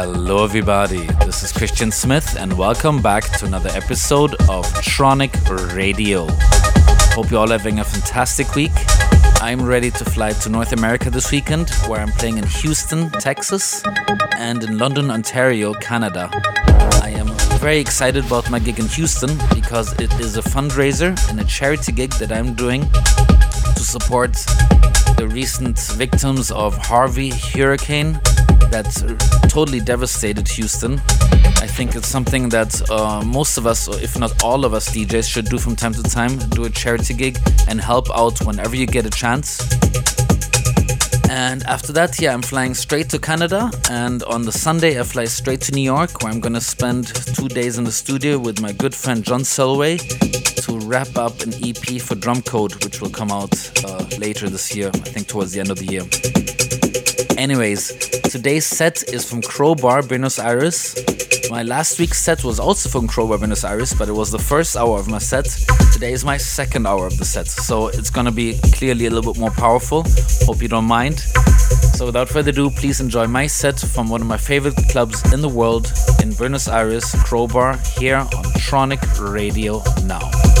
Hello, everybody. This is Christian Smith, and welcome back to another episode of Tronic Radio. Hope you're all having a fantastic week. I'm ready to fly to North America this weekend, where I'm playing in Houston, Texas, and in London, Ontario, Canada. I am very excited about my gig in Houston because it is a fundraiser and a charity gig that I'm doing to support the recent victims of Harvey hurricane that totally devastated Houston. I think it's something that uh, most of us, if not all of us DJs, should do from time to time do a charity gig and help out whenever you get a chance. And after that, yeah, I'm flying straight to Canada. And on the Sunday, I fly straight to New York, where I'm gonna spend two days in the studio with my good friend John Selway to wrap up an EP for Drum Code, which will come out uh, later this year, I think towards the end of the year. Anyways, today's set is from Crobar, Buenos Aires. My last week's set was also from Crobar, Buenos Aires, but it was the first hour of my set. Today is my second hour of the set, so it's gonna be clearly a little bit more powerful. Hope you don't mind. So, without further ado, please enjoy my set from one of my favorite clubs in the world in Buenos Aires, Crobar, here on Tronic Radio Now.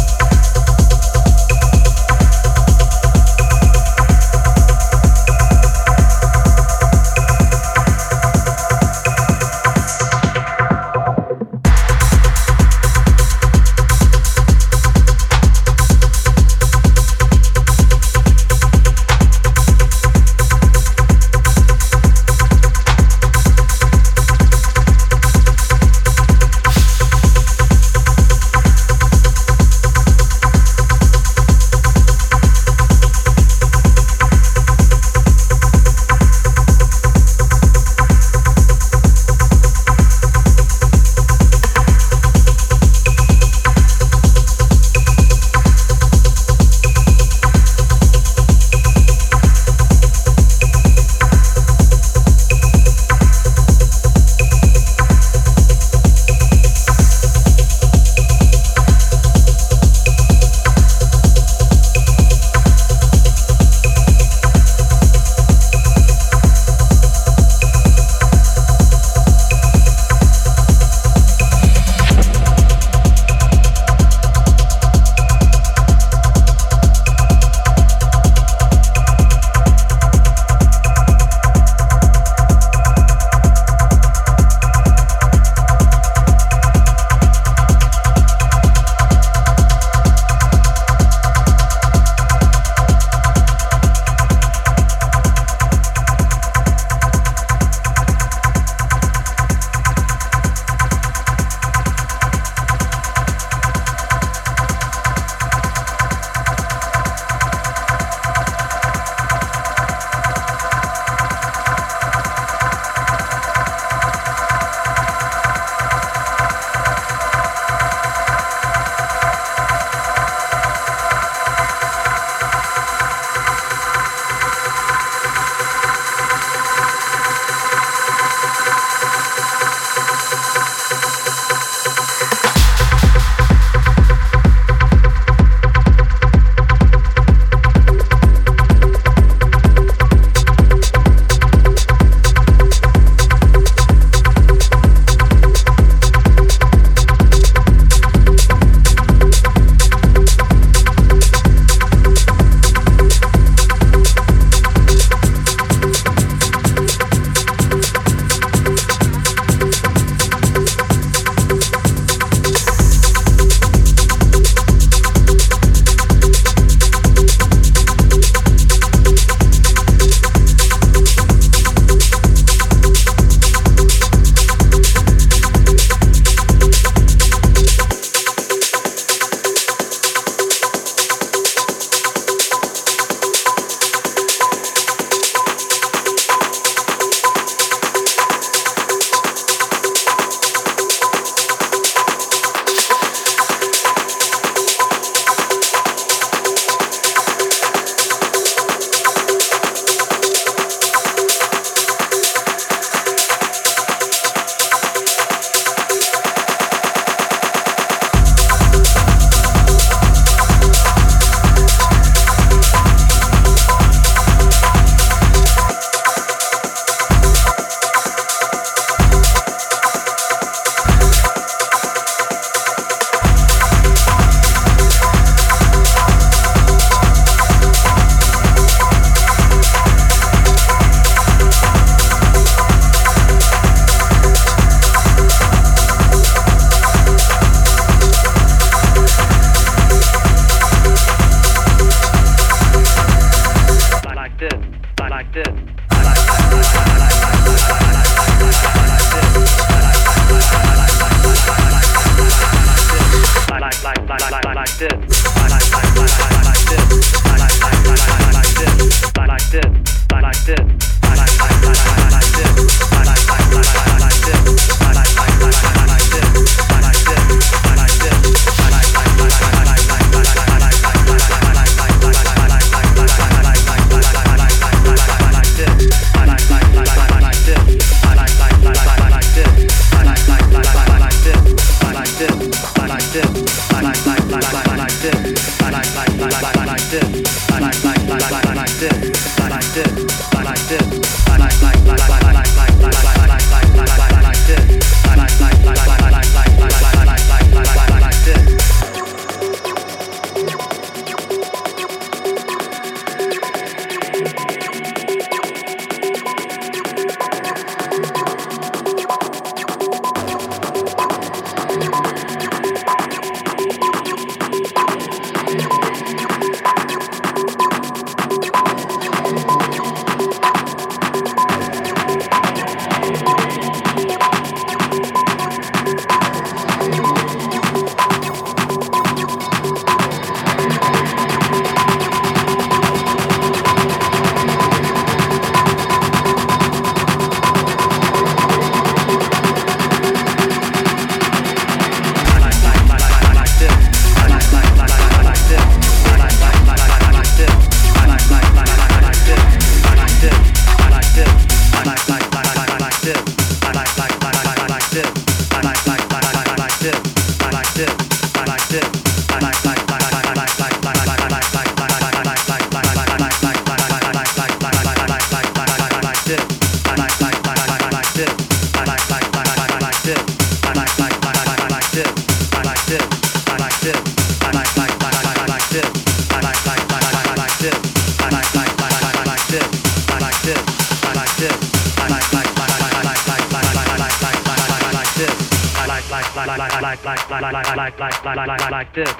like like like like like like like this.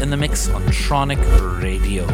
In the mix on Tronic Radio.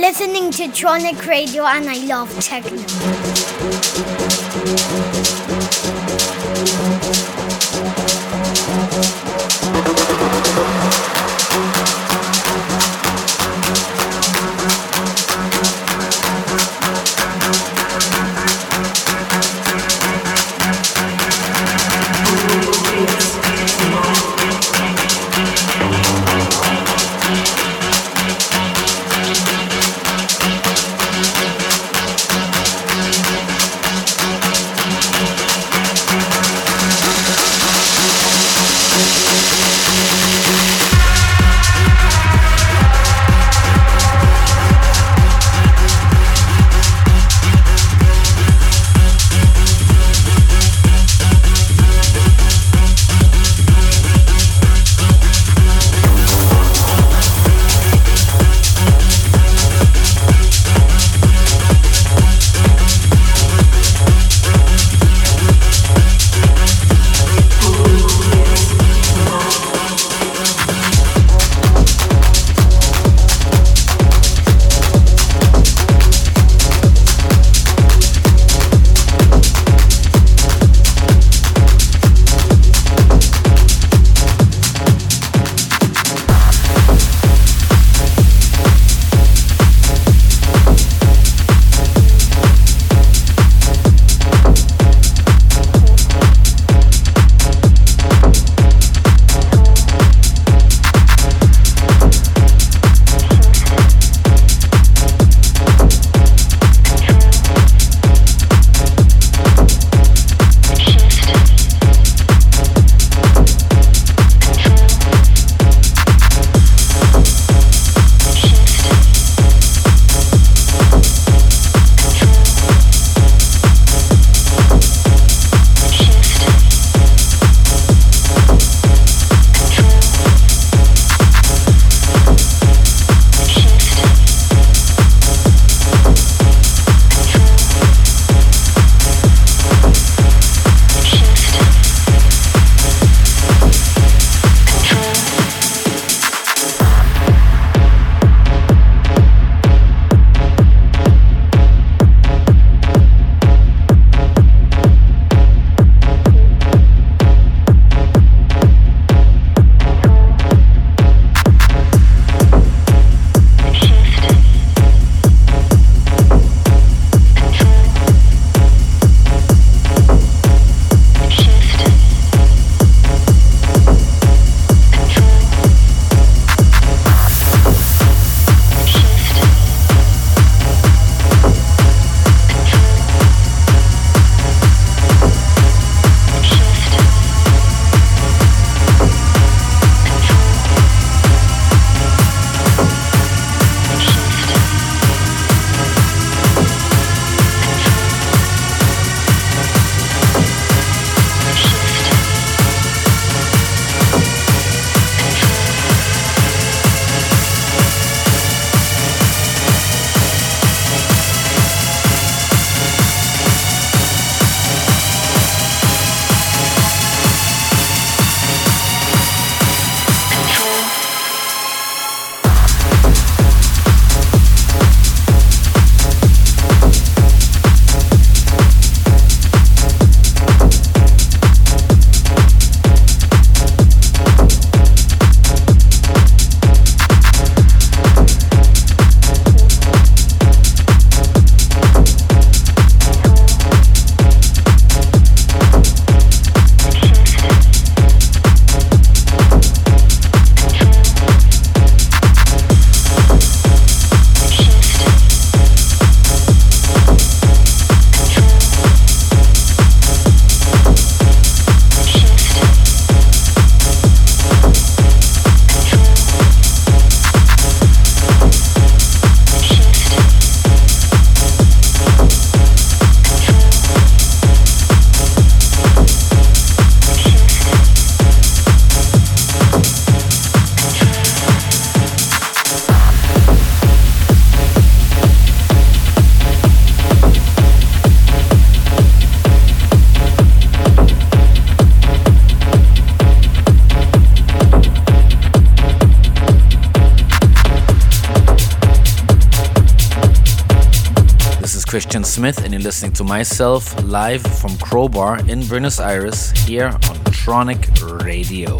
Listening to Tronic Radio and I love techno. Smith, and you're listening to myself live from Crobar in Buenos Aires here on Tronic Radio.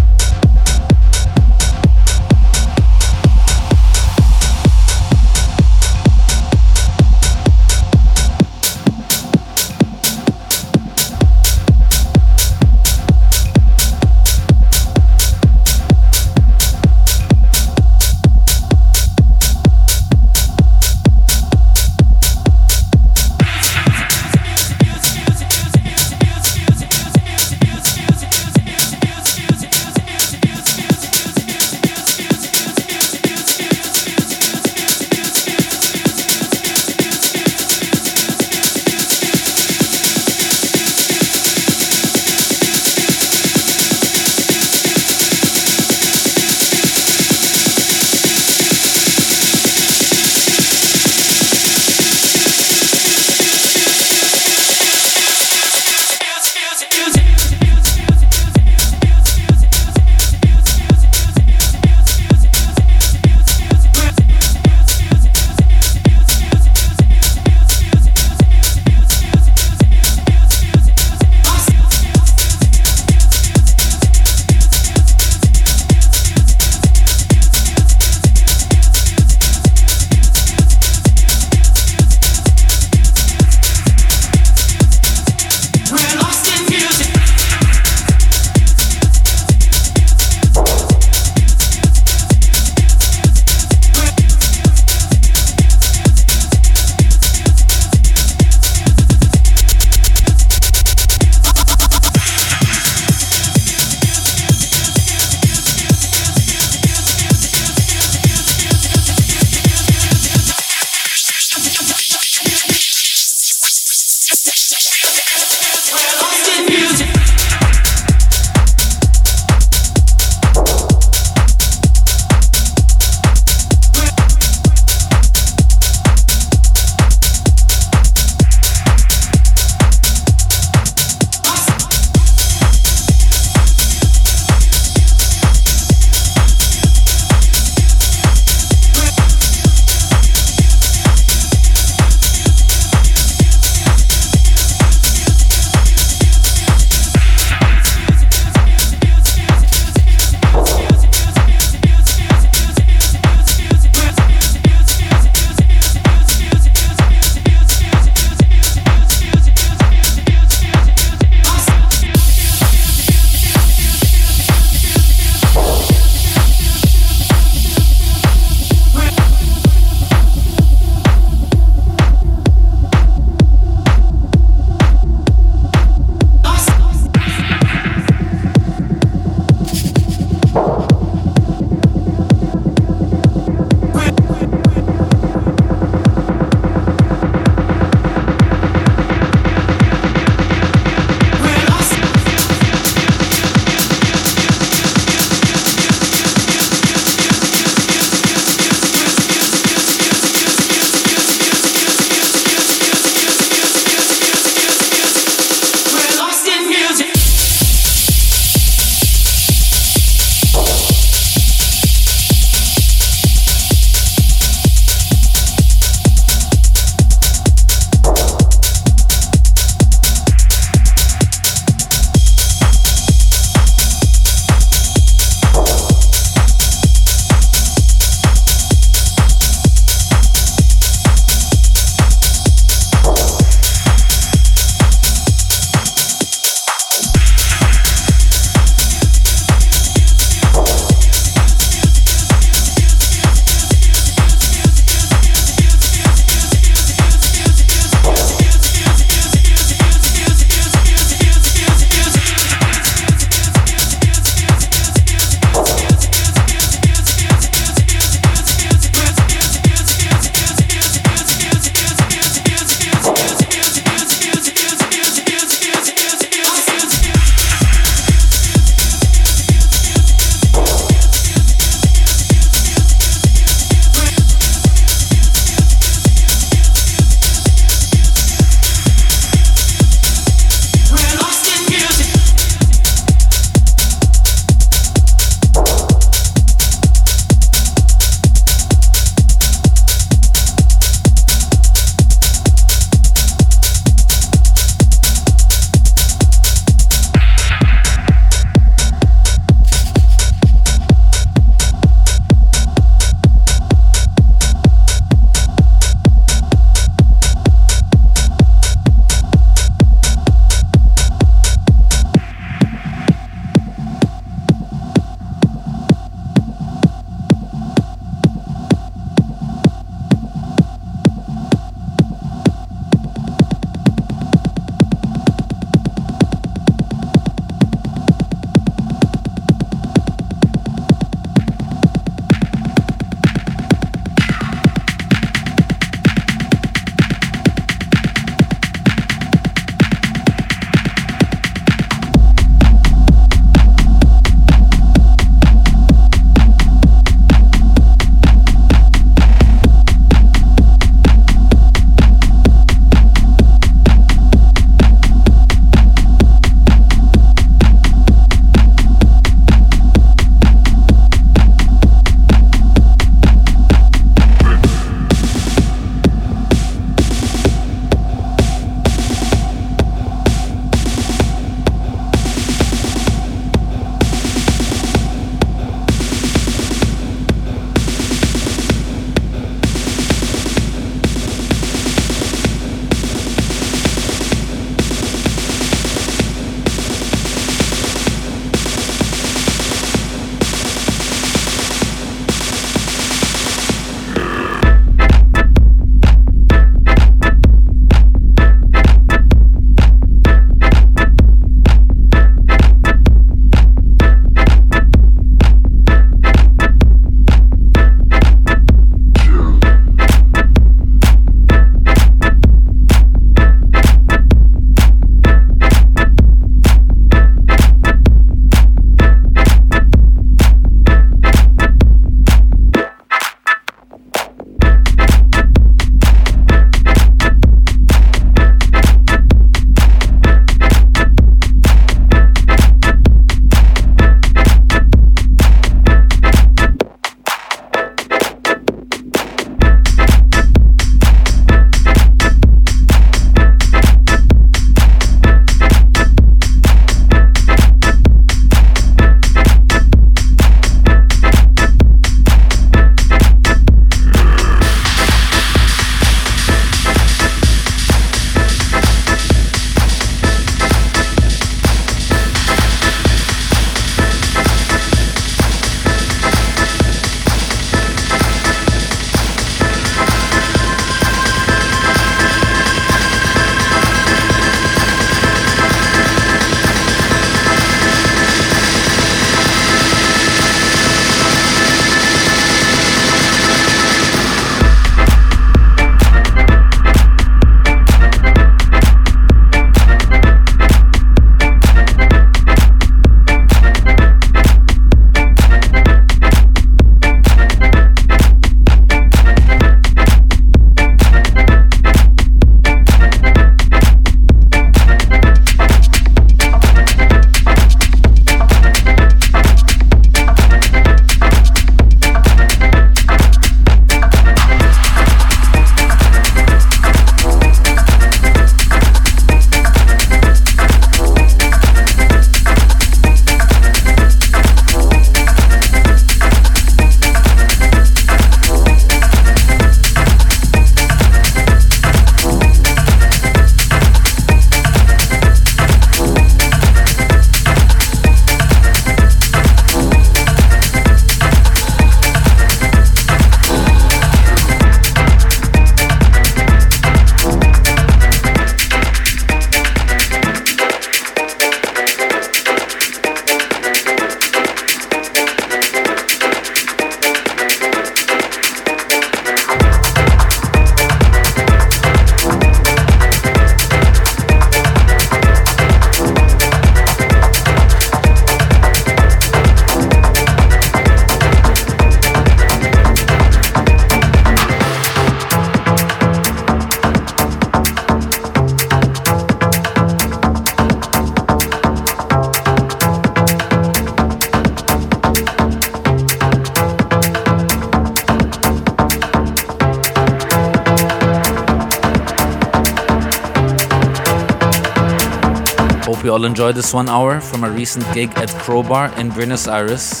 You all enjoyed this one hour from a recent gig at Crobar in Buenos Aires.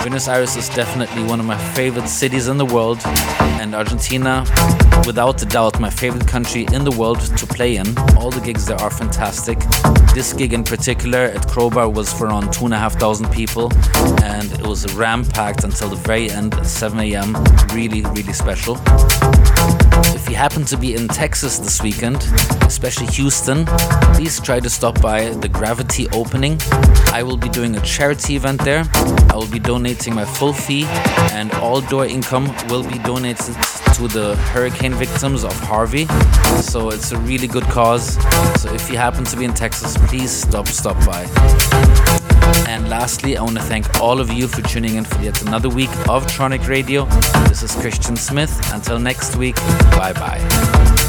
Buenos Aires is definitely one of my favorite cities in the world, and Argentina, without a doubt, my favorite country in the world to play in. All the gigs there are fantastic. This gig in particular at Crobar was for around two and a half thousand people, and it was ram packed until the very end at 7 a.m. Really, really special. If you happen to be in Texas this weekend, especially Houston, please try to stop by the Gravity opening. I will be doing a charity event there. I will be donating my full fee, and all door income will be donated to the hurricane victims of Harvey. So it's a really good cause. So if you happen to be in Texas, please stop stop by. And lastly, I want to thank all of you for tuning in for yet another week of Tronic Radio. This is Christian Smith. Until next week, bye bye.